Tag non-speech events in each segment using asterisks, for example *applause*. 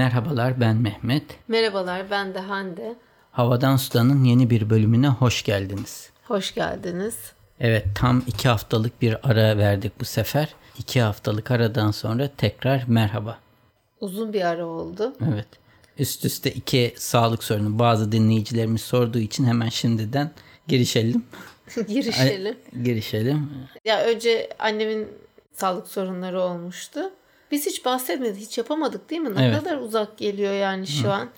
Merhabalar ben Mehmet. Merhabalar ben de Hande. Havadan Sudan'ın yeni bir bölümüne hoş geldiniz. Hoş geldiniz. Evet tam iki haftalık bir ara verdik bu sefer. İki haftalık aradan sonra tekrar merhaba. Uzun bir ara oldu. Evet. Üst üste iki sağlık sorunu bazı dinleyicilerimiz sorduğu için hemen şimdiden girişelim. *laughs* Girişelim. Girişelim. Ya önce annemin sağlık sorunları olmuştu. Biz hiç bahsetmedik, hiç yapamadık değil mi? Ne Evet. kadar uzak geliyor yani şu an.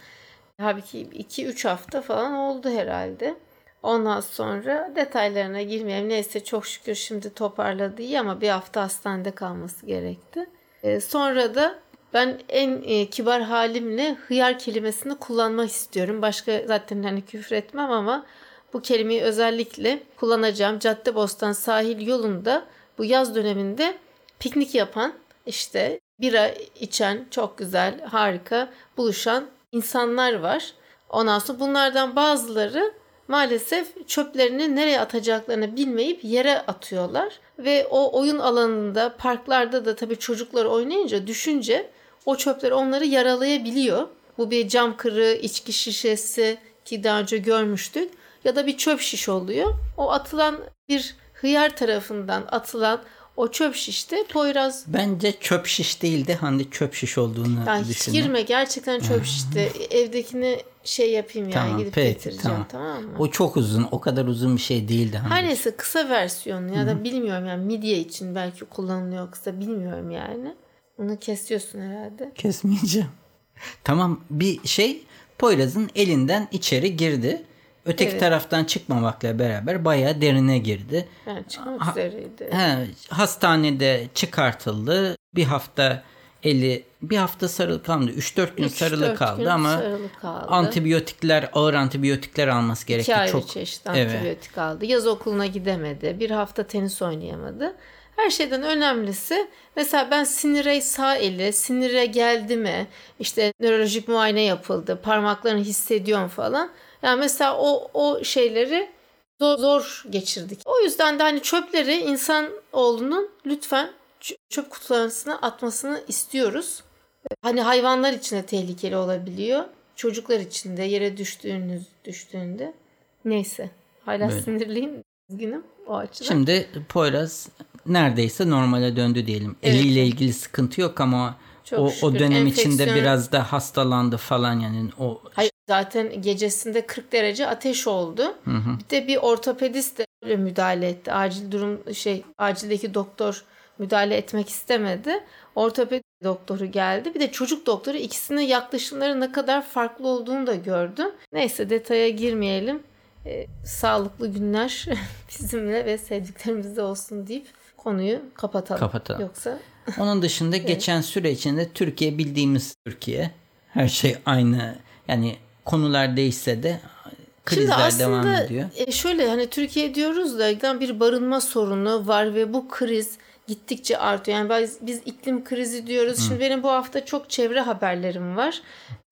Halbuki 2-3 hafta falan oldu herhalde. Ondan sonra detaylarına girmeyelim. Neyse çok şükür şimdi toparladı iyi ama bir hafta hastanede kalması gerekti. Ee, sonra da ben en e, kibar halimle hıyar kelimesini kullanmak istiyorum. Başka zaten hani küfür etmem ama bu kelimeyi özellikle kullanacağım. Caddebostan sahil yolunda bu yaz döneminde piknik yapan işte bira içen çok güzel harika buluşan insanlar var. Ondan sonra bunlardan bazıları maalesef çöplerini nereye atacaklarını bilmeyip yere atıyorlar. Ve o oyun alanında parklarda da tabii çocuklar oynayınca düşünce o çöpler onları yaralayabiliyor. Bu bir cam kırığı, içki şişesi ki daha önce görmüştük ya da bir çöp şiş oluyor. O atılan bir hıyar tarafından atılan o çöp şişte Poyraz Bence çöp şiş değil de hani çöp şiş olduğunu yani düşünüyorum. girme gerçekten çöp şişte evdekini şey yapayım yani Tamam, gidip peki, getireceğim tamam. tamam, mı? O çok uzun. O kadar uzun bir şey değildi. Hani. Her neyse kısa versiyonu ya da bilmiyorum yani midye için belki kullanılıyor kısa bilmiyorum yani. Bunu kesiyorsun herhalde. Kesmeyeceğim. Tamam bir şey Poyraz'ın elinden içeri girdi. Öteki Evet. taraftan çıkmamakla beraber bayağı derine girdi. Yani çıkmak Ha- üzereydi. He, hastanede çıkartıldı. Bir hafta eli bir hafta sarılı kaldı. 3-4 gün sarılı kaldı gün ama sarılı kaldı. antibiyotikler ağır antibiyotikler alması gerekti. İki Çok çeşit Evet. antibiyotik aldı. Yaz okuluna gidemedi. Bir hafta tenis oynayamadı. Her şeyden önemlisi mesela ben sinire sağ eli, sinire geldi mi, işte nörolojik muayene yapıldı, parmaklarını hissediyorum falan. Yani mesela o, o şeyleri zor, zor geçirdik. O yüzden de hani çöpleri insan oğlunun lütfen çöp kutularına atmasını istiyoruz. Hani hayvanlar için de tehlikeli olabiliyor. Çocuklar için de yere düştüğünüz düştüğünde. Neyse. Hala Böyle. sinirliyim. Üzgünüm o açıdan. Şimdi Poyraz neredeyse normale döndü diyelim. Evet. Eliyle ilgili sıkıntı yok ama Çok o, o dönem içinde Enfeksiyon- biraz da hastalandı falan yani o Hayır, zaten gecesinde 40 derece ateş oldu. Bir de bir ortopedist de öyle müdahale etti. Acil durum şey acildeki doktor müdahale etmek istemedi. Ortopedi doktoru geldi. Bir de çocuk doktoru ikisinin yaklaşımları ne kadar farklı olduğunu da gördüm. Neyse detaya girmeyelim. Ee, sağlıklı günler *laughs* bizimle ve sevdiklerimizle olsun deyip konuyu kapatalım. Kapatalım. Yoksa *laughs* Onun dışında geçen süre içinde Türkiye bildiğimiz Türkiye. Her şey aynı. Yani konular değişse de krizler devam ediyor. e, şöyle hani Türkiye diyoruz da bir barınma sorunu var ve bu kriz gittikçe artıyor. Yani biz, biz iklim krizi diyoruz. Şimdi benim bu hafta çok çevre haberlerim var.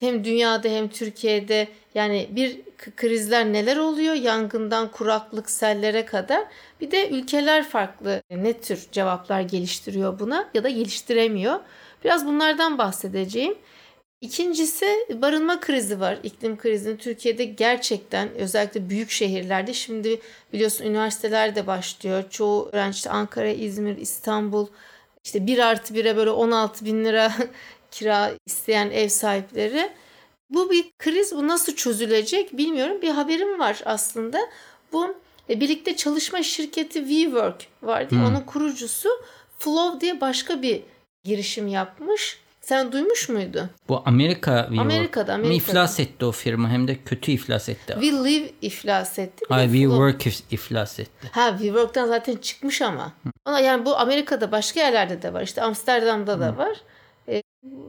Hem dünyada hem Türkiye'de yani bir krizler neler oluyor? Yangından kuraklık, sellere kadar. Bir de ülkeler farklı ne tür cevaplar geliştiriyor buna ya da geliştiremiyor. Biraz bunlardan bahsedeceğim. İkincisi barınma krizi var. İklim krizinin Türkiye'de gerçekten özellikle büyük şehirlerde şimdi biliyorsun üniversiteler de başlıyor. Çoğu öğrenci işte Ankara, İzmir, İstanbul işte 1 artı 1'e böyle 16 bin lira *laughs* kira isteyen ev sahipleri. Bu bir kriz. Bu nasıl çözülecek bilmiyorum. Bir haberim var aslında. Bu e, birlikte çalışma şirketi WeWork var değil mi? Onun kurucusu Flow diye başka bir girişim yapmış. Sen duymuş muydun? Bu Amerika WeWork Amerika'da, Amerika'da. iflas etti o firma hem de kötü iflas etti. We Live iflas etti. Bir Flow- WeWork if- iflas etti. Ha WeWork'tan zaten çıkmış ama. Ama yani bu Amerika'da başka yerlerde de var. İşte Amsterdam'da da var. E,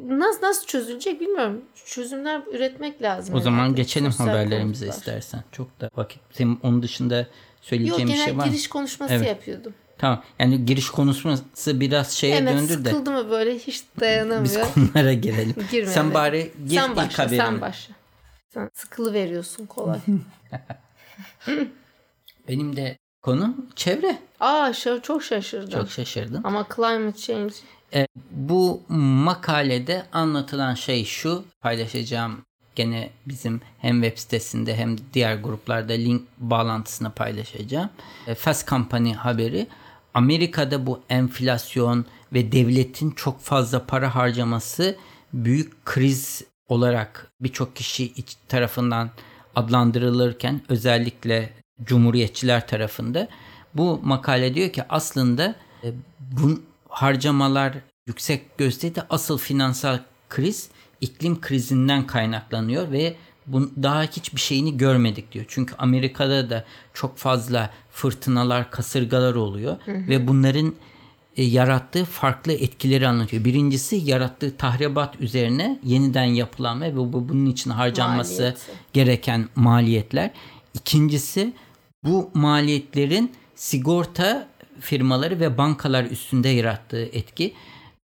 nasıl nasıl çözülecek bilmiyorum. Çözümler üretmek lazım. O zaman herhalde. geçelim Sosyal haberlerimize konutlar. istersen. Çok da vakit. Senin onun dışında Yok söyleyeceğim bir genel şey var mı? giriş konuşması Evet. yapıyordum. Tamam. Yani giriş konuşması biraz şeye Hemen döndü de sıkıldı mı böyle hiç biz dayanamıyor. konulara girelim. *laughs* Girme, sen evet. bari gir sen ilk başla haberine. sen başla. Sen sıkılı veriyorsun kolay. *laughs* *laughs* Benim de konum çevre. Aa çok şaşırdım. Çok şaşırdım. Ama climate change E, bu makalede anlatılan şey şu paylaşacağım gene bizim hem web sitesinde hem diğer gruplarda link bağlantısını paylaşacağım. E, Fast Company haberi Amerika'da bu enflasyon ve devletin çok fazla para harcaması büyük kriz olarak birçok kişi tarafından adlandırılırken özellikle cumhuriyetçiler tarafında bu makale diyor ki aslında e, bu harcamalar yüksek gösterdi asıl finansal kriz iklim krizinden kaynaklanıyor ve bu, daha hiçbir şeyini görmedik diyor. Çünkü Amerika'da da çok fazla fırtınalar, kasırgalar oluyor hı hı. ve bunların e, yarattığı farklı etkileri anlatıyor. Birincisi yarattığı tahribat üzerine yeniden yapılan ve bu, bu bunun için harcanması Maliyeti. gereken maliyetler. İkincisi bu maliyetlerin sigorta firmaları ve bankalar üstünde yarattığı etki.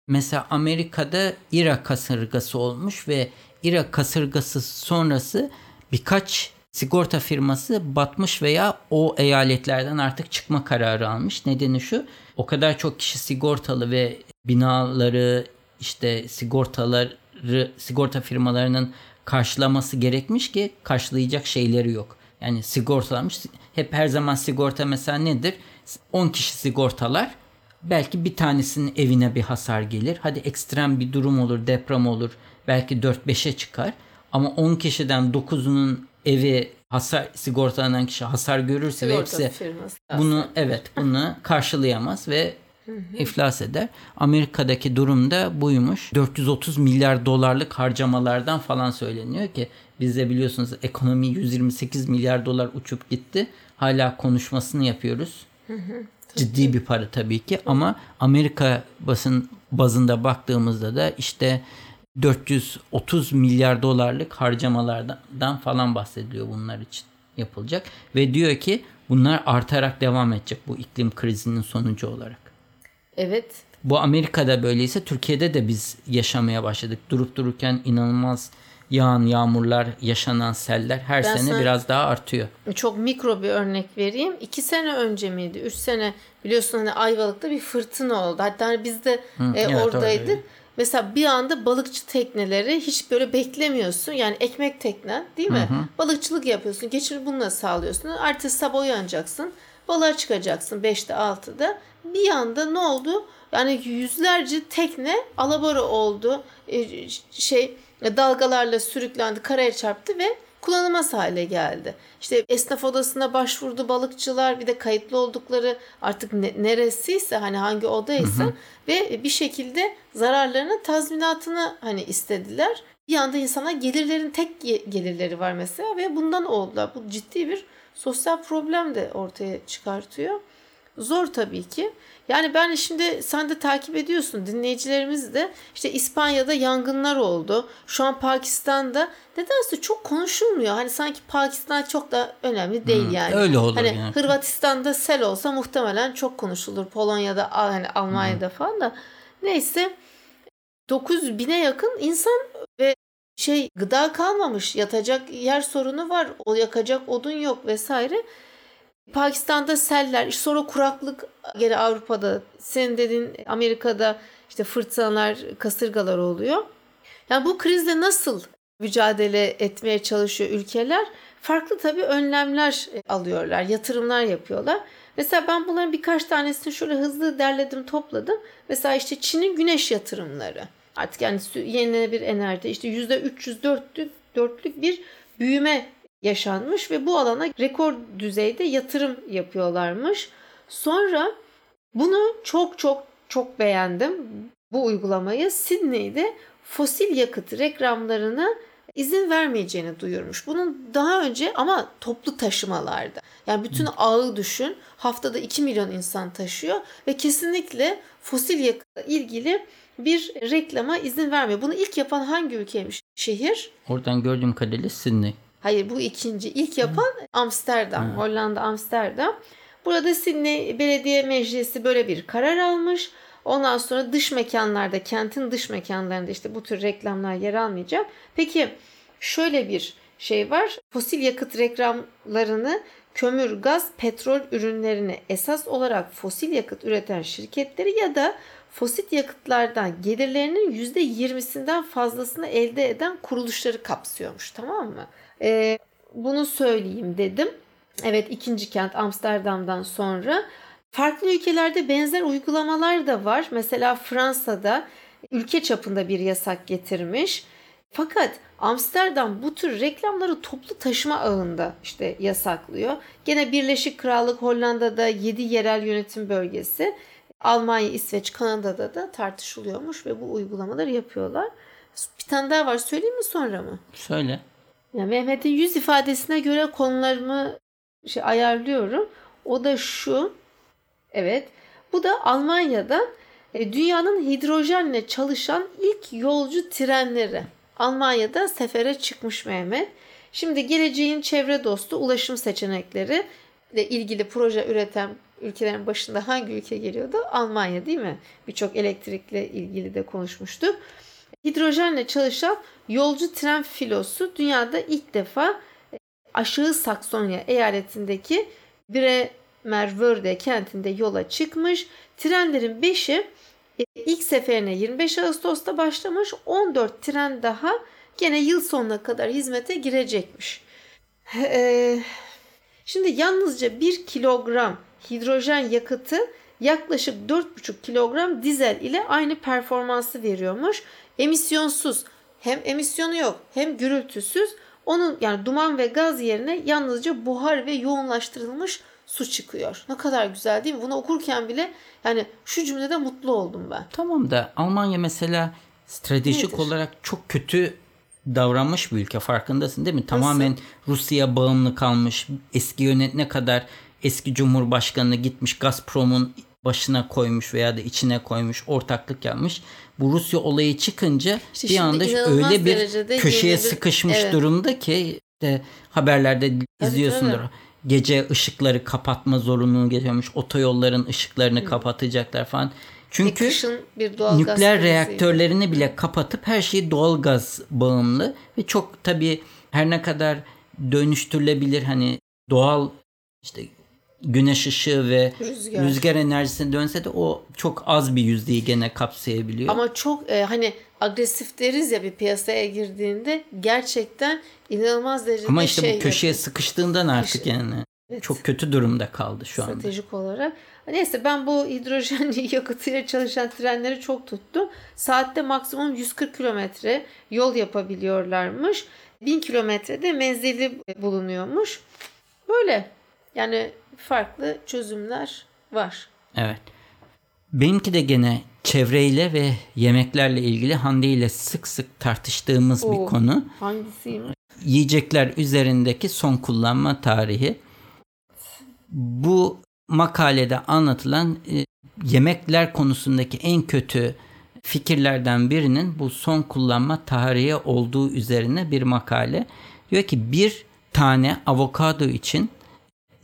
Mesela Amerika'da Irak kasırgası olmuş ve Irak kasırgası sonrası birkaç sigorta firması batmış veya o eyaletlerden artık çıkma kararı almış. Nedeni şu o kadar çok kişi sigortalı ve binaları işte sigortaları sigorta firmalarının karşılaması gerekmiş ki karşılayacak şeyleri yok. Yani sigortalanmış. Hep her zaman sigorta mesela nedir? 10 kişi sigortalar. Belki bir tanesinin evine bir hasar gelir. Hadi ekstrem bir durum olur, deprem olur. Belki 4-5'e çıkar. Ama 10 kişiden 9'unun evi hasar sigortalanan kişi hasar görürse Sigorta ve hepsi bunu evet bunu *laughs* karşılayamaz ve iflas eder. Amerika'daki durumda buymuş. 430 milyar dolarlık harcamalardan falan söyleniyor ki bizde biliyorsunuz ekonomi 128 milyar dolar uçup gitti. Hala konuşmasını yapıyoruz. Ciddi bir para tabii ki ama Amerika basın bazında baktığımızda da işte 430 milyar dolarlık harcamalardan falan bahsediliyor bunlar için yapılacak. Ve diyor ki bunlar artarak devam edecek bu iklim krizinin sonucu olarak. Evet. Bu Amerika'da böyleyse Türkiye'de de biz yaşamaya başladık. Durup dururken inanılmaz yağan yağmurlar, yaşanan seller her ben sene biraz daha artıyor. Çok mikro bir örnek vereyim. İki sene önce miydi? Üç sene biliyorsun hani Ayvalık'ta bir fırtına oldu. Hatta hani biz de Hı, e, evet, oradaydık. Öyle. Mesela bir anda balıkçı tekneleri hiç böyle beklemiyorsun. Yani ekmek teknen değil mi? Hı hı. Balıkçılık yapıyorsun. Geçimini bununla sağlıyorsun. Ertesi sabah uyanacaksın. Balığa çıkacaksın 5'te 6'da. Bir anda ne oldu? Yani yüzlerce tekne alabora oldu. Ee, şey dalgalarla sürüklendi, karaya çarptı ve kullanılmaz hale geldi. İşte esnaf odasına başvurdu balıkçılar bir de kayıtlı oldukları artık ne, neresiyse hani hangi odaysa hı hı. ve bir şekilde zararlarının tazminatını hani istediler. Bir anda insana gelirlerin tek gelirleri var mesela ve bundan oldular. Bu ciddi bir sosyal problem de ortaya çıkartıyor. Zor tabii ki. Yani ben şimdi sen de takip ediyorsun dinleyicilerimiz de işte İspanya'da yangınlar oldu. Şu an Pakistan'da nedense çok konuşulmuyor. Hani sanki Pakistan çok da önemli değil hmm, yani. Öyle olur hani yani. Hırvatistan'da sel olsa muhtemelen çok konuşulur. Polonya'da hani Almanya'da hmm. falan da. Neyse 9 bine yakın insan ve şey gıda kalmamış. Yatacak yer sorunu var. O yakacak odun yok vesaire. Pakistan'da seller, sonra kuraklık gene Avrupa'da, senin dediğin Amerika'da işte fırtınalar, kasırgalar oluyor. Yani bu krizle nasıl mücadele etmeye çalışıyor ülkeler? Farklı tabii önlemler alıyorlar, yatırımlar yapıyorlar. Mesela ben bunların birkaç tanesini şöyle hızlı derledim, topladım. Mesela işte Çin'in güneş yatırımları. Artık yani yenilenebilir enerji işte %304'lük dörtlük bir büyüme yaşanmış ve bu alana rekor düzeyde yatırım yapıyorlarmış. Sonra bunu çok çok çok beğendim. Bu uygulamayı Sydney'de fosil yakıt reklamlarına izin vermeyeceğini duyurmuş. Bunun daha önce ama toplu taşımalarda. Yani bütün ağı düşün. Haftada 2 milyon insan taşıyor ve kesinlikle fosil yakıtla ilgili bir reklama izin vermiyor. Bunu ilk yapan hangi ülkeymiş? Şehir? Oradan gördüğüm kadarıyla Sydney. Hayır bu ikinci. İlk yapan Amsterdam. Hı. Hollanda Amsterdam. Burada Sydney Belediye Meclisi böyle bir karar almış. Ondan sonra dış mekanlarda, kentin dış mekanlarında işte bu tür reklamlar yer almayacak. Peki şöyle bir şey var. Fosil yakıt reklamlarını kömür, gaz, petrol ürünlerini esas olarak fosil yakıt üreten şirketleri ya da fosil yakıtlardan gelirlerinin %20'sinden fazlasını elde eden kuruluşları kapsıyormuş tamam mı? Ee, bunu söyleyeyim dedim. Evet ikinci kent Amsterdam'dan sonra. Farklı ülkelerde benzer uygulamalar da var. Mesela Fransa'da ülke çapında bir yasak getirmiş. Fakat Amsterdam bu tür reklamları toplu taşıma ağında işte yasaklıyor. Gene Birleşik Krallık Hollanda'da 7 yerel yönetim bölgesi, Almanya, İsveç, Kanada'da da tartışılıyormuş ve bu uygulamaları yapıyorlar. Bir tane daha var söyleyeyim mi sonra mı? Söyle. Ya Mehmet'in yüz ifadesine göre konularımı şey ayarlıyorum. O da şu. Evet. Bu da Almanya'da e, dünyanın hidrojenle çalışan ilk yolcu trenleri. Almanya'da sefere çıkmış Mehmet. Şimdi geleceğin çevre dostu ulaşım seçenekleri ile ilgili proje üreten ülkelerin başında hangi ülke geliyordu? Almanya değil mi? Birçok elektrikle ilgili de konuşmuştuk. Hidrojenle çalışan yolcu tren filosu dünyada ilk defa e, Aşağı Saksonya eyaletindeki Bremerwörde kentinde yola çıkmış. Trenlerin 5'i e, ilk seferine 25 Ağustos'ta başlamış. 14 tren daha gene yıl sonuna kadar hizmete girecekmiş. E, şimdi yalnızca 1 kilogram hidrojen yakıtı yaklaşık 4,5 kilogram dizel ile aynı performansı veriyormuş. Emisyonsuz hem emisyonu yok hem gürültüsüz onun yani duman ve gaz yerine yalnızca buhar ve yoğunlaştırılmış su çıkıyor. Ne kadar güzel değil mi? Bunu okurken bile yani şu cümlede mutlu oldum ben. Tamam da Almanya mesela stratejik Nedir? olarak çok kötü davranmış bir ülke farkındasın değil mi? Nasıl? Tamamen Rusya bağımlı kalmış. Eski yönet ne kadar eski cumhurbaşkanı gitmiş Gazprom'un başına koymuş veya da içine koymuş, ortaklık yapmış. Bu Rusya olayı çıkınca işte bir anda öyle bir köşeye bir, sıkışmış evet. durumda ki de haberlerde izliyorsundur. Tabii, tabii gece ışıkları kapatma zorunluluğu getiriyormuş. Otoyolların ışıklarını Hı. kapatacaklar falan. Çünkü bir nükleer reaktörlerini bile kapatıp her şeyi doğal gaz bağımlı ve çok tabii her ne kadar dönüştürülebilir hani doğal işte güneş ışığı ve rüzgar, rüzgar enerjisine dönse de o çok az bir yüzdeyi gene kapsayabiliyor. Ama çok e, hani agresif deriz ya bir piyasaya girdiğinde gerçekten inanılmaz derecede Ama işte şey bu köşeye yapıyor. sıkıştığından artık Köşe. yani evet. çok kötü durumda kaldı şu anda. Stratejik olarak. Neyse ben bu hidrojen *laughs* yakıtıyla çalışan trenleri çok tuttum. Saatte maksimum 140 kilometre yol yapabiliyorlarmış. 1000 kilometrede menzili bulunuyormuş. Böyle yani farklı çözümler var. Evet. Benimki de gene çevreyle ve yemeklerle ilgili Hande ile sık sık tartıştığımız Oo, bir konu. Hangisiymiş? Yiyecekler üzerindeki son kullanma tarihi. Bu makalede anlatılan e, yemekler konusundaki en kötü fikirlerden birinin bu son kullanma tarihi olduğu üzerine bir makale. Diyor ki bir tane avokado için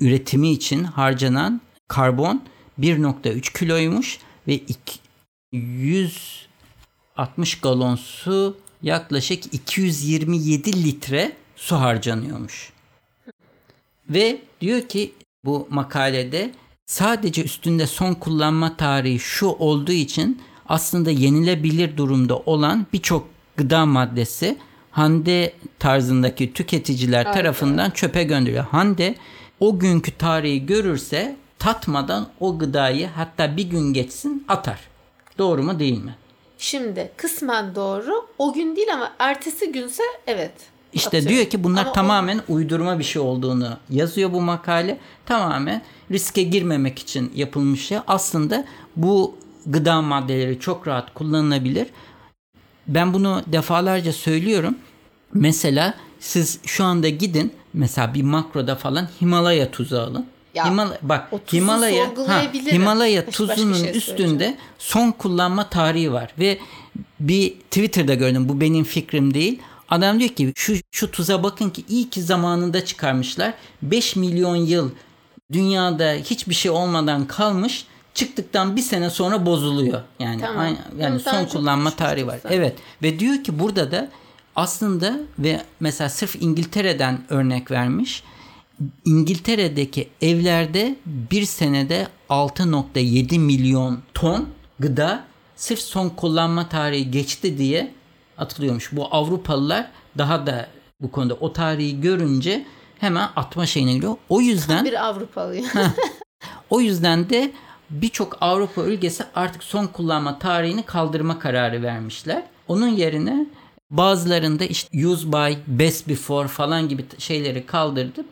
üretimi için harcanan karbon 1.3 kiloymuş ve 160 galon su yaklaşık 227 litre su harcanıyormuş. Ve diyor ki bu makalede sadece üstünde son kullanma tarihi şu olduğu için aslında yenilebilir durumda olan birçok gıda maddesi Hande tarzındaki tüketiciler evet. tarafından çöpe gönderiliyor. Hande o günkü tarihi görürse tatmadan o gıdayı hatta bir gün geçsin atar. Doğru mu değil mi? Şimdi kısmen doğru. O gün değil ama ertesi günse evet. İşte atıyor. diyor ki bunlar ama tamamen o... uydurma bir şey olduğunu yazıyor bu makale. Tamamen riske girmemek için yapılmış şey. Aslında bu gıda maddeleri çok rahat kullanılabilir. Ben bunu defalarca söylüyorum. Mesela siz şu anda gidin mesela bir makroda falan Himalaya tuzu alın. Ya, Himalaya, bak Himalaya ha, Himalaya tuzunun şey üstünde son kullanma tarihi var ve bir Twitter'da gördüm bu benim fikrim değil. Adam diyor ki şu şu tuza bakın ki iyi ki zamanında çıkarmışlar. 5 milyon yıl dünyada hiçbir şey olmadan kalmış. Çıktıktan bir sene sonra bozuluyor. Yani tamam. aynı, yani son kullanma tarihi var. Sen. Evet ve diyor ki burada da aslında ve mesela sırf İngiltere'den örnek vermiş. İngiltere'deki evlerde bir senede 6.7 milyon ton gıda sırf son kullanma tarihi geçti diye atılıyormuş. Bu Avrupalılar daha da bu konuda o tarihi görünce hemen atma şeyine giriyor. O yüzden *laughs* bir Avrupalı. *laughs* o yüzden de birçok Avrupa ülkesi artık son kullanma tarihini kaldırma kararı vermişler. Onun yerine bazılarında işte use by, best before falan gibi şeyleri kaldırdıp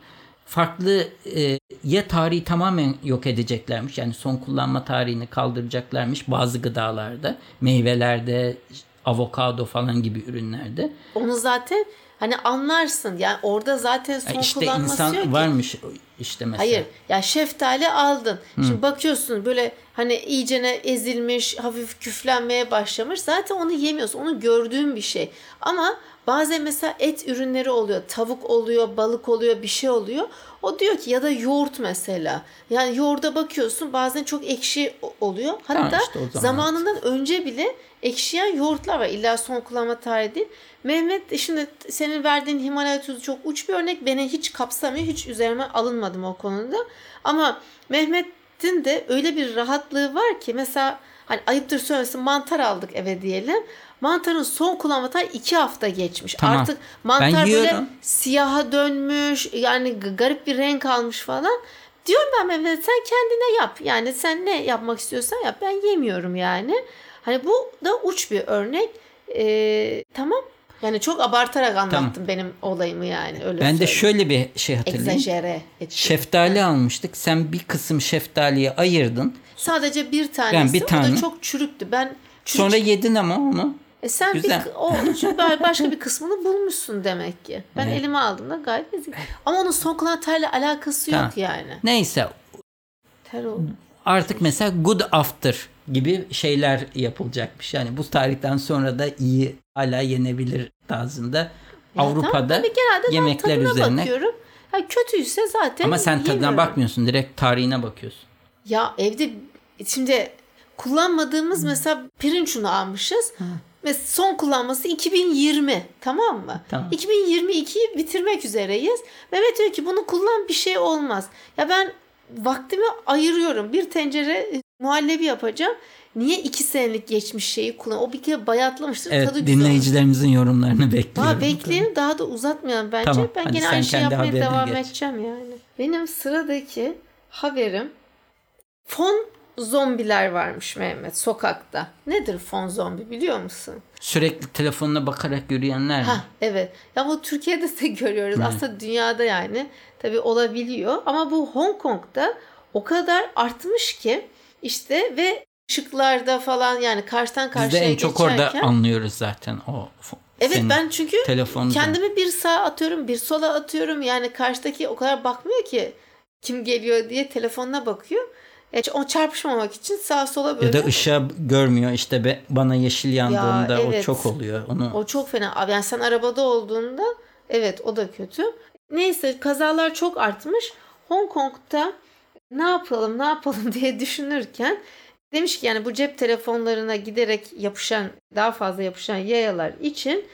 farklı e, ya tarihi tamamen yok edeceklermiş. Yani son kullanma tarihini kaldıracaklarmış bazı gıdalarda, meyvelerde, avokado falan gibi ürünlerde. Onu zaten hani anlarsın. Yani orada zaten son yani işte kullanması insan yok ki. varmış işte mesela. Hayır. Ya şeftali aldın. Hı. Şimdi bakıyorsun böyle hani iyicene ezilmiş, hafif küflenmeye başlamış. Zaten onu yemiyorsun. Onu gördüğün bir şey. Ama bazen mesela et ürünleri oluyor. Tavuk oluyor, balık oluyor, bir şey oluyor. O diyor ki ya da yoğurt mesela. Yani yoğurda bakıyorsun bazen çok ekşi oluyor. Hatta Tamam işte zamanından önce bile ekşiyen yoğurtlar var. İlla son kullanma tarihi değil. Mehmet şimdi senin verdiğin Himalaya tuzu çok uç bir örnek. Beni hiç kapsamıyor. Hiç üzerime alınmadım o konuda. Ama Mehmet'in de öyle bir rahatlığı var ki mesela hani ayıptır söylesin mantar aldık eve diyelim. Mantarın son kullanma tarihi iki hafta geçmiş. Tamam. Artık mantar böyle siyaha dönmüş yani garip bir renk almış falan. Diyorum ben Mehmet sen kendine yap. Yani sen ne yapmak istiyorsan yap. Ben yemiyorum yani. Hani bu da uç bir örnek. Ee, tamam. Yani çok abartarak anlattım benim olayımı yani. Öyle Ben de söyleyeyim. şöyle bir şey hatırlayayım. Egzajere ettim. Şeftali almıştık. Sen bir kısım şeftaliyi ayırdın. Sadece bir tanesi. Ben bir O tane. da çok çürüktü. Ben çürük... Sonra yedin ama onu. E sen Güzel. bir o başka bir kısmını bulmuşsun demek ki. Ben Evet. elime aldığımda gayet lezzetli. Ama onun son kalan terle alakası yok Tamam. yani. Neyse Ter oldu. Artık mesela good after gibi şeyler yapılacakmış. Yani bu tarihten sonra da iyi hala yenebilir tarzında Ya Avrupa'da tamam, tabii yemekler tadına üzerine. bakıyorum. Ha, kötüyse zaten Ama sen tadına yemiyorum. bakmıyorsun. Direkt tarihine bakıyorsun. Ya evde şimdi kullanmadığımız mesela pirinç unu almışız. Ve son kullanması 2020 tamam mı? Tamam. 2022'yi bitirmek üzereyiz. Mehmet diyor ki bunu kullan bir şey olmaz. Ya ben vaktimi ayırıyorum. Bir tencere e, muhallebi yapacağım. Niye iki senelik geçmiş şeyi kullan? O bir kere bayatlamıştır. Evet tadı güzel dinleyicilerimizin yorumlarını bekliyorum. Daha bekleyelim daha da uzatmayalım bence. Tamam, ben gene aynı şey yapmaya devam geç. edeceğim yani. Benim sıradaki haberim fon zombiler varmış Mehmet sokakta. Nedir fon zombi biliyor musun? Sürekli telefonuna bakarak yürüyenler? Ha evet. Ya bu Türkiye'de de *laughs* görüyoruz. Aslında dünyada yani tabii olabiliyor. Ama bu Hong Kong'da o kadar artmış ki işte ve ışıklarda falan yani karşıdan Biz de karşıya en çok orada geçerken- anlıyoruz zaten o. Evet ben çünkü telefonda. kendimi bir sağa atıyorum bir sola atıyorum. Yani karşıdaki o kadar bakmıyor ki kim geliyor diye telefonuna bakıyor. E, o çarpışmamak için sağa sola böyle. Ya da ışığı görmüyor işte be, bana yeşil yandığında o evet. çok oluyor. Onu O çok fena. Yani sen arabada olduğunda evet o da kötü. Neyse kazalar çok artmış. Hong Kong'da ne yapalım ne yapalım *laughs* diye düşünürken demiş ki yani bu cep telefonlarına giderek yapışan daha fazla yapışan yayalar için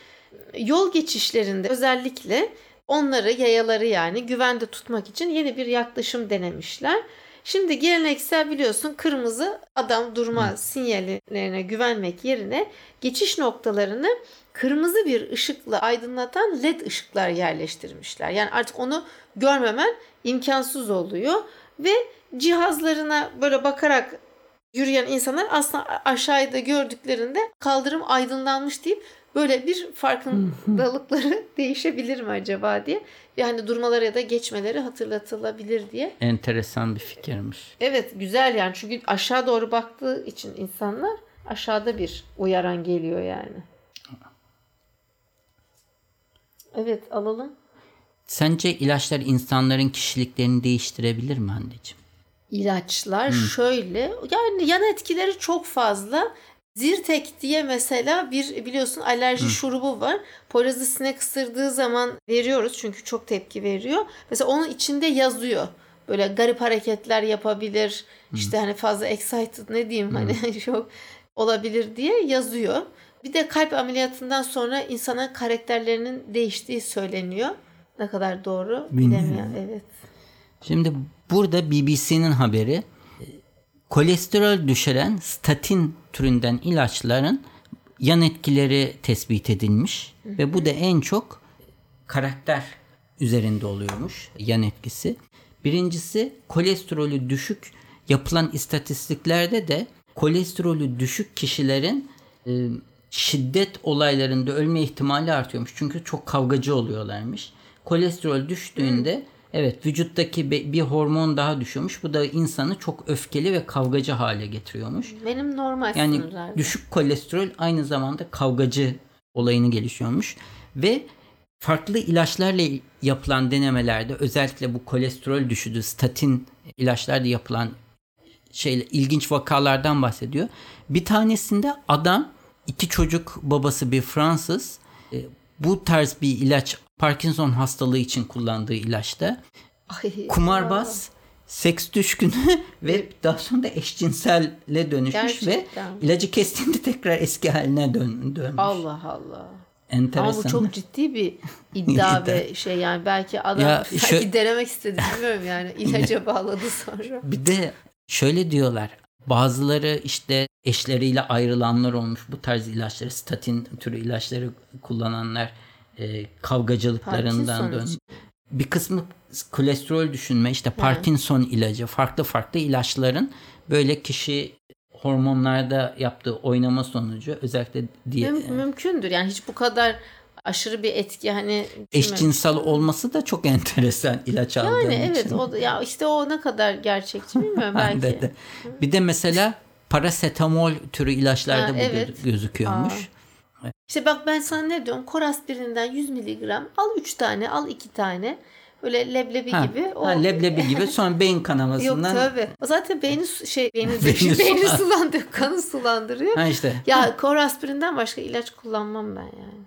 yol geçişlerinde özellikle onları yayaları yani güvende tutmak için yeni bir yaklaşım denemişler. Şimdi geleneksel biliyorsun kırmızı adam durma sinyallerine güvenmek yerine geçiş noktalarını kırmızı bir ışıkla aydınlatan led ışıklar yerleştirmişler. Yani artık onu görmemen imkansız oluyor ve cihazlarına böyle bakarak yürüyen insanlar aslında aşağıda gördüklerinde kaldırım aydınlanmış deyip böyle bir farkındalıkları *laughs* değişebilir mi acaba diye. Yani durmaları ya da geçmeleri hatırlatılabilir diye. enteresan bir fikirmiş. Evet güzel yani çünkü aşağı doğru baktığı için insanlar aşağıda bir uyaran geliyor yani. Evet alalım. Sence ilaçlar insanların kişiliklerini değiştirebilir mi anneciğim? İlaçlar şöyle yani yan etkileri çok fazla. Zyrtek diye mesela bir biliyorsun alerji şurubu var. Poyrazı sinek ısırdığı zaman veriyoruz çünkü çok tepki veriyor. Mesela onun içinde yazıyor. Böyle garip hareketler yapabilir. İşte hani fazla excited ne diyeyim hani çok *laughs* olabilir diye yazıyor. Bir de kalp ameliyatından sonra insana karakterlerinin değiştiği söyleniyor. Ne kadar doğru bilemiyorum. Evet. Şimdi burada BBC'nin haberi kolesterol düşüren statin türünden ilaçların yan etkileri tespit edilmiş ve bu da en çok karakter üzerinde oluyormuş yan etkisi. Birincisi kolesterolü düşük yapılan istatistiklerde de kolesterolü düşük kişilerin e, şiddet olaylarında ölme ihtimali artıyormuş. Çünkü çok kavgacı oluyorlarmış. Kolesterol düştüğünde. Evet vücuttaki bir hormon daha düşüyormuş. Bu da insanı çok öfkeli ve kavgacı hale getiriyormuş. Benim normal Yani sınırlarda. düşük kolesterol aynı zamanda kavgacı olayını gelişiyormuş. Ve farklı ilaçlarla yapılan denemelerde özellikle bu kolesterol düşürdüğü statin ilaçlarla yapılan şey ilginç vakalardan bahsediyor. Bir tanesinde adam iki çocuk babası bir Fransız e, bu tarz bir ilaç Parkinson hastalığı için kullandığı ilaçta Ay, kumarbaz seks düşkünü *laughs* ve daha sonra da eşcinselle dönüşmüş Gerçekten. ve ilacı kestiğinde *laughs* tekrar eski haline dön, dönmüş. Allah Allah. Enteresan. Ama bu çok ciddi bir *laughs* iddia ve şey yani belki adam ya, belki şö- denemek istedi bilmiyorum yani ilaca bağladı sonra. Bir de şöyle diyorlar bazıları işte eşleriyle ayrılanlar olmuş bu tarz ilaçları statin türü ilaçları kullananlar e, kavgacılıklarından dön. Bir kısmı kolesterol düşünme işte Parkinson ilacı farklı farklı ilaçların böyle kişi hormonlarda yaptığı oynama sonucu özellikle diye Müm, mümkündür yani hiç bu kadar aşırı bir etki hani eşcinsel olması da çok enteresan ilaç yani aldığın evet, için. o ya işte o ne kadar gerçekçi bilmiyorum *laughs* belki. de, de. Bir de mesela parasetamol türü ilaçlarda ha, bu evet. gözüküyormuş. Aa. İşte bak ben sana ne diyorum? Koraspirinden 100 miligram al 3 tane al 2 tane. Böyle leblebi ha, gibi. O... Ha, leblebi gibi sonra *laughs* beyin kanamasından. Yok tabii. O zaten beyni şey beyni, *laughs* beyni, beyni sulandırıyor. Kanı sulandırıyor. Ha işte. Ya koraspirinden başka ilaç kullanmam ben yani.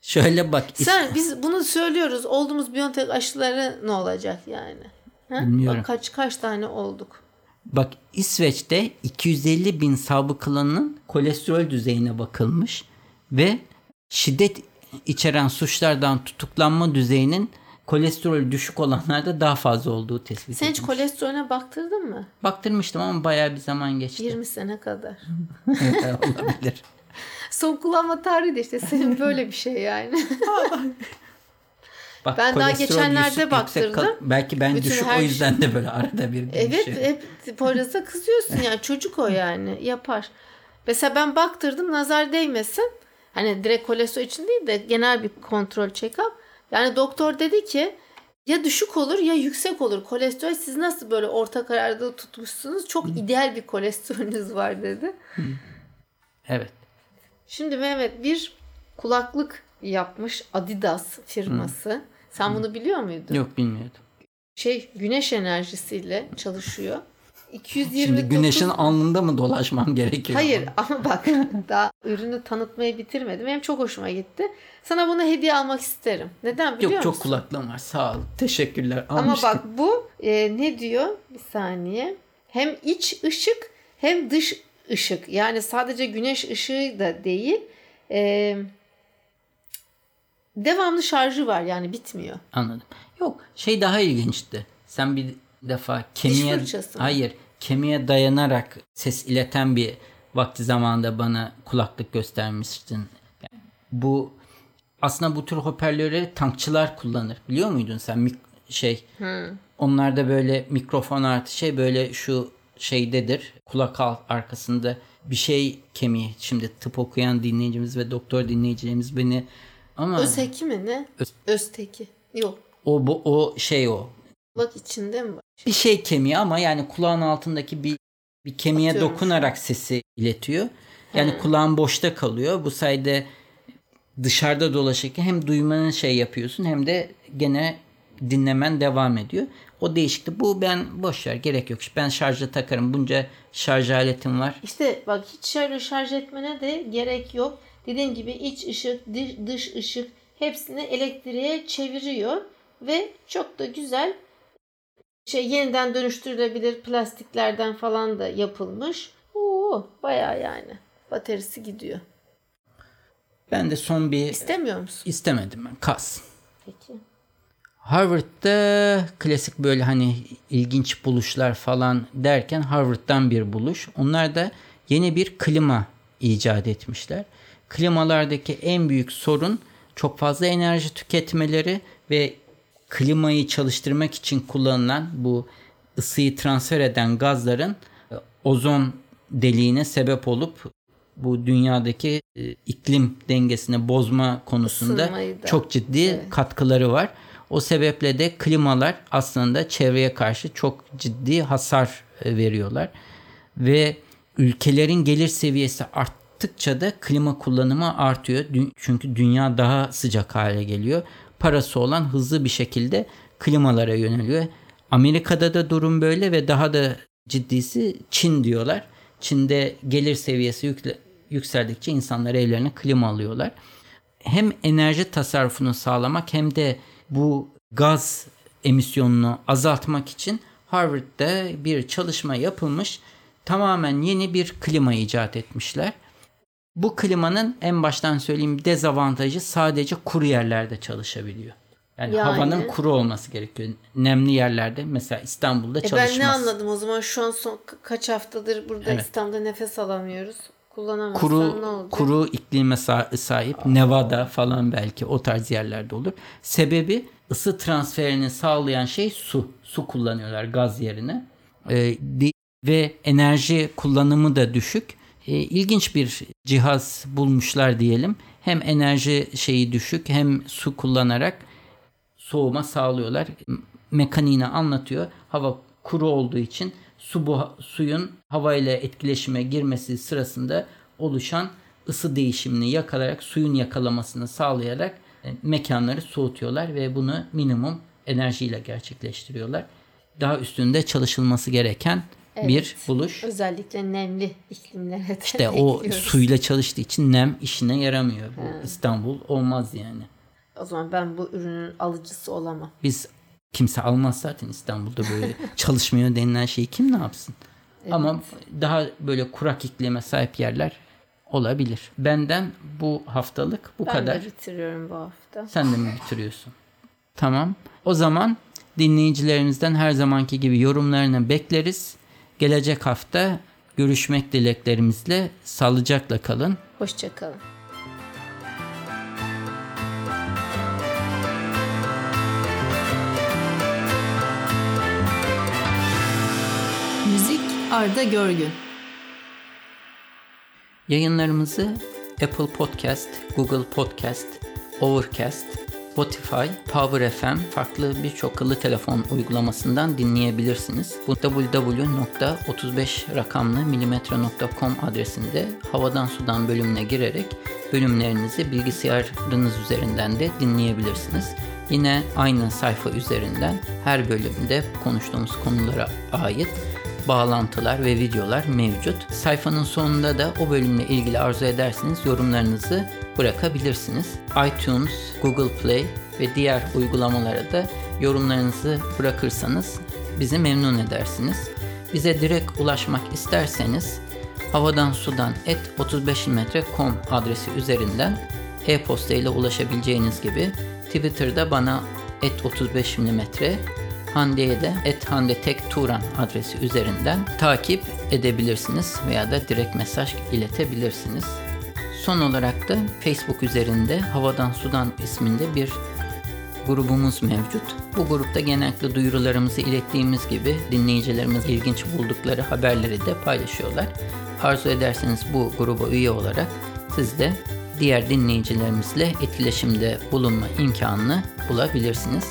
Şöyle bak. Sen biz bunu söylüyoruz. Olduğumuz Biontech aşıları ne olacak yani? Ha? Bilmiyorum. Bak kaç kaç tane olduk. Bak İsveç'te 250 bin sabıkalının kolesterol düzeyine bakılmış ve şiddet içeren suçlardan tutuklanma düzeyinin kolesterol düşük olanlarda daha fazla olduğu tespit Sen hiç kolesterolüne baktırdın mı? Baktırmıştım ama bayağı bir zaman geçti. 20 sene kadar. *laughs* evet, olabilir. Son kullanma tarihi de işte senin böyle bir şey yani. *laughs* Bak, ben daha geçenlerde yüksek, baktırdım. Yüksek, belki ben Bütün düşük o yüzden de böyle arada bir Evet şey. hep Poyraz'a kızıyorsun yani çocuk o yani yapar. Mesela ben baktırdım nazar değmesin. Hani direkt kolesterol için değil de genel bir kontrol check-up. Yani doktor dedi ki ya düşük olur ya yüksek olur. Kolesterol siz nasıl böyle orta kararda tutmuşsunuz? Çok ideal bir kolesterolünüz var dedi. Evet. Şimdi Mehmet bir kulaklık yapmış Adidas firması. Hı. Sen Hı. bunu biliyor muydun? Yok bilmiyordum. Şey güneş enerjisiyle çalışıyor. 229... Şimdi güneşin alnında mı dolaşmam gerekiyor? Hayır ama bak *laughs* daha ürünü tanıtmayı bitirmedim. Benim çok hoşuma gitti. Sana bunu hediye almak isterim. Neden biliyor Yok, musun? Yok çok kulaklığım var sağ ol. Teşekkürler. Almıştım. Ama bak bu e, ne diyor? Bir saniye. Hem iç ışık hem dış ışık. Yani sadece güneş ışığı da değil. E, devamlı şarjı var yani bitmiyor. Anladım. Yok şey daha ilginçti. Sen bir defa kemiğe hayır kemiğe dayanarak ses ileten bir vakti zamanında bana kulaklık göstermiştin. Yani bu aslında bu tür hoparlörleri tankçılar kullanır. Biliyor muydun sen? Mik şey hmm. onlarda böyle mikrofon artı şey böyle şu şeydedir. Kulak alt arkasında bir şey kemiği. Şimdi tıp okuyan dinleyicimiz ve doktor dinleyicilerimiz beni ama Özteki mi ne? Öz... Özteki. Yok. O bu o şey o. Kulak içinde mi var? Bir şey kemiği ama yani kulağın altındaki bir bir kemiğe Atıyorum dokunarak sesi iletiyor. Yani He. kulağın boşta kalıyor. Bu sayede dışarıda dolaşırken hem duymanın şey yapıyorsun hem de gene dinlemen devam ediyor. O değişikti. Bu ben boş ver gerek yok. Ben şarja takarım. Bunca şarj aletim var. İşte bak hiç şöyle şarj etmene de gerek yok. Dediğim gibi iç ışık, dış ışık hepsini elektriğe çeviriyor ve çok da güzel şey yeniden dönüştürülebilir plastiklerden falan da yapılmış. Oo, baya yani. Bataryası gidiyor. Ben de son bir İstemiyor musun? istemedim ben. Kas. Peki. Harvard'da klasik böyle hani ilginç buluşlar falan derken Harvard'dan bir buluş. Onlar da yeni bir klima icat etmişler. Klimalardaki en büyük sorun çok fazla enerji tüketmeleri ve klimayı çalıştırmak için kullanılan bu ısıyı transfer eden gazların e, ozon deliğine sebep olup bu dünyadaki e, iklim dengesini bozma konusunda Isınmayı da. çok ciddi Evet. katkıları var. O sebeple de klimalar aslında çevreye karşı çok ciddi hasar e, veriyorlar. Ve ülkelerin gelir seviyesi arttıkça da klima kullanımı artıyor. Çünkü dünya daha sıcak hale geliyor. Parası olan hızlı bir şekilde klimalara yöneliyor. Amerika'da da durum böyle ve daha da ciddisi Çin diyorlar. Çin'de gelir seviyesi yükle- yükseldikçe insanlar evlerine klima alıyorlar hem enerji tasarrufunu sağlamak hem de bu gaz emisyonunu azaltmak için Harvard'da bir çalışma yapılmış. Tamamen yeni bir klima icat etmişler. Bu klimanın en baştan söyleyeyim dezavantajı sadece kuru yerlerde çalışabiliyor. Yani, Yani? havanın kuru olması gerekiyor. Nemli yerlerde mesela İstanbul'da E çalışmaz. ben ne anladım o zaman şu an son ka- kaç haftadır burada Evet. İstanbul'da nefes alamıyoruz. Kullanamazsan kuru ne olacak? kuru iklime sa- sahip Nevada falan belki o tarz yerlerde olur. Sebebi ısı transferini sağlayan şey su. Su kullanıyorlar gaz yerine. Ee, ve enerji kullanımı da düşük. Ee, ilginç bir cihaz bulmuşlar diyelim. Hem enerji şeyi düşük hem su kullanarak soğuma sağlıyorlar. Mekaniğini anlatıyor. Hava kuru olduğu için su bu suyun hava ile etkileşime girmesi sırasında oluşan ısı değişimini yakalayarak suyun yakalamasını sağlayarak e, mekanları soğutuyorlar ve bunu minimum enerjiyle gerçekleştiriyorlar. Daha üstünde çalışılması gereken bir Evet. buluş. Özellikle nemli iklimlere de İşte *laughs* o suyla çalıştığı için nem işine yaramıyor. Bu İstanbul olmaz yani. O zaman ben bu ürünün alıcısı olamam. Biz kimse almaz zaten İstanbul'da böyle *laughs* çalışmıyor denilen şeyi kim ne yapsın? Ama daha böyle kurak iklime sahip yerler olabilir. Benden bu haftalık bu Ben kadar. de bitiriyorum bu hafta. Sen de mi bitiriyorsun? Tamam. O zaman dinleyicilerimizden her zamanki gibi yorumlarını bekleriz. Gelecek hafta görüşmek dileklerimizle sağlıcakla kalın. Hoşçakalın. Müzik Arda Görgün Yayınlarımızı Apple Podcast, Google Podcast, Overcast, Spotify, Power FM farklı birçok akıllı telefon uygulamasından dinleyebilirsiniz. Bu www.35 rakamlı milimetre.com adresinde havadan sudan bölümüne girerek bölümlerinizi bilgisayarınız üzerinden de dinleyebilirsiniz. Yine aynı sayfa üzerinden her bölümde konuştuğumuz konulara ait bağlantılar ve videolar mevcut. Sayfanın sonunda da o bölümle ilgili arzu ederseniz yorumlarınızı bırakabilirsiniz. iTunes, Google Play ve diğer uygulamalara da yorumlarınızı bırakırsanız bizi memnun edersiniz. Bize direkt ulaşmak isterseniz havadan sudan et 35mm.com adresi üzerinden e-posta ile ulaşabileceğiniz gibi Twitter'da bana et 35 mm Hande'ye de et Hande Tek Turan adresi üzerinden takip edebilirsiniz veya da direkt mesaj iletebilirsiniz. Son olarak da Facebook üzerinde Havadan Sudan isminde bir grubumuz mevcut. Bu grupta genellikle duyurularımızı ilettiğimiz gibi dinleyicilerimiz ilginç buldukları haberleri de paylaşıyorlar. Arzu ederseniz bu gruba üye olarak siz de diğer dinleyicilerimizle etkileşimde bulunma imkanını bulabilirsiniz.